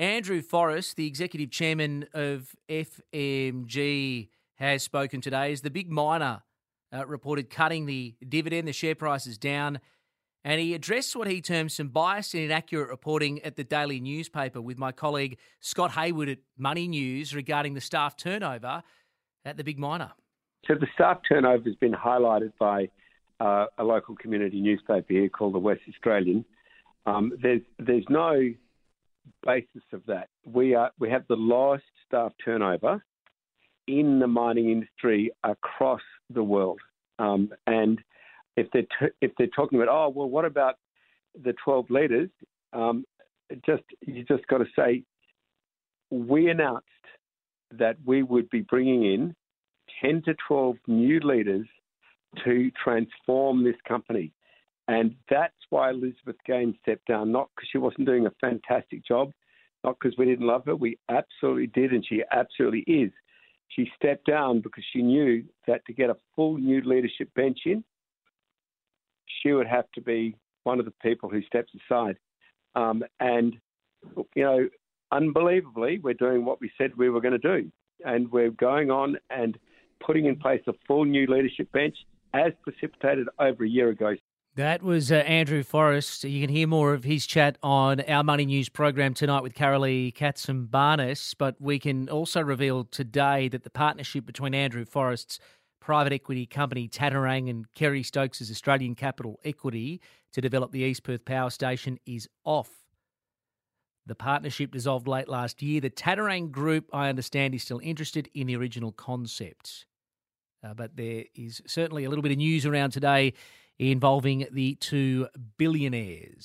Andrew Forrest, the executive chairman of FMG, has spoken today as the big miner uh, reported cutting the dividend. The share price is down. And he addressed what he termed some biased and inaccurate reporting at the daily newspaper with my colleague Scott Hayward at Money News regarding the staff turnover at the big miner. So the staff turnover has been highlighted by uh, a local community newspaper here called the West Australian. Um, there's there's no basis of that. We are we have the lowest staff turnover in the mining industry across the world, um, and if they're t- if they're talking about oh well what about the 12 leaders, um, just you just got to say we announced that we would be bringing in 10 to 12 new leaders to transform this company. And that's why Elizabeth Gaines stepped down, not because she wasn't doing a fantastic job, not because we didn't love her. We absolutely did, and she absolutely is. She stepped down because she knew that to get a full new leadership bench in, she would have to be one of the people who steps aside. Um, and, you know, unbelievably, we're doing what we said we were going to do. And we're going on and putting in place a full new leadership bench as precipitated over a year ago. That was uh, Andrew Forrest. You can hear more of his chat on our Money News program tonight with Carolee Katsimbarnis. But we can also reveal today that the partnership between Andrew Forrest's private equity company Tattarang and Kerry Stokes' Australian Capital Equity to develop the East Perth Power Station is off. The partnership dissolved late last year. The Tattarang Group, I understand, is still interested in the original concept. Uh, but there is certainly a little bit of news around today involving the two billionaires.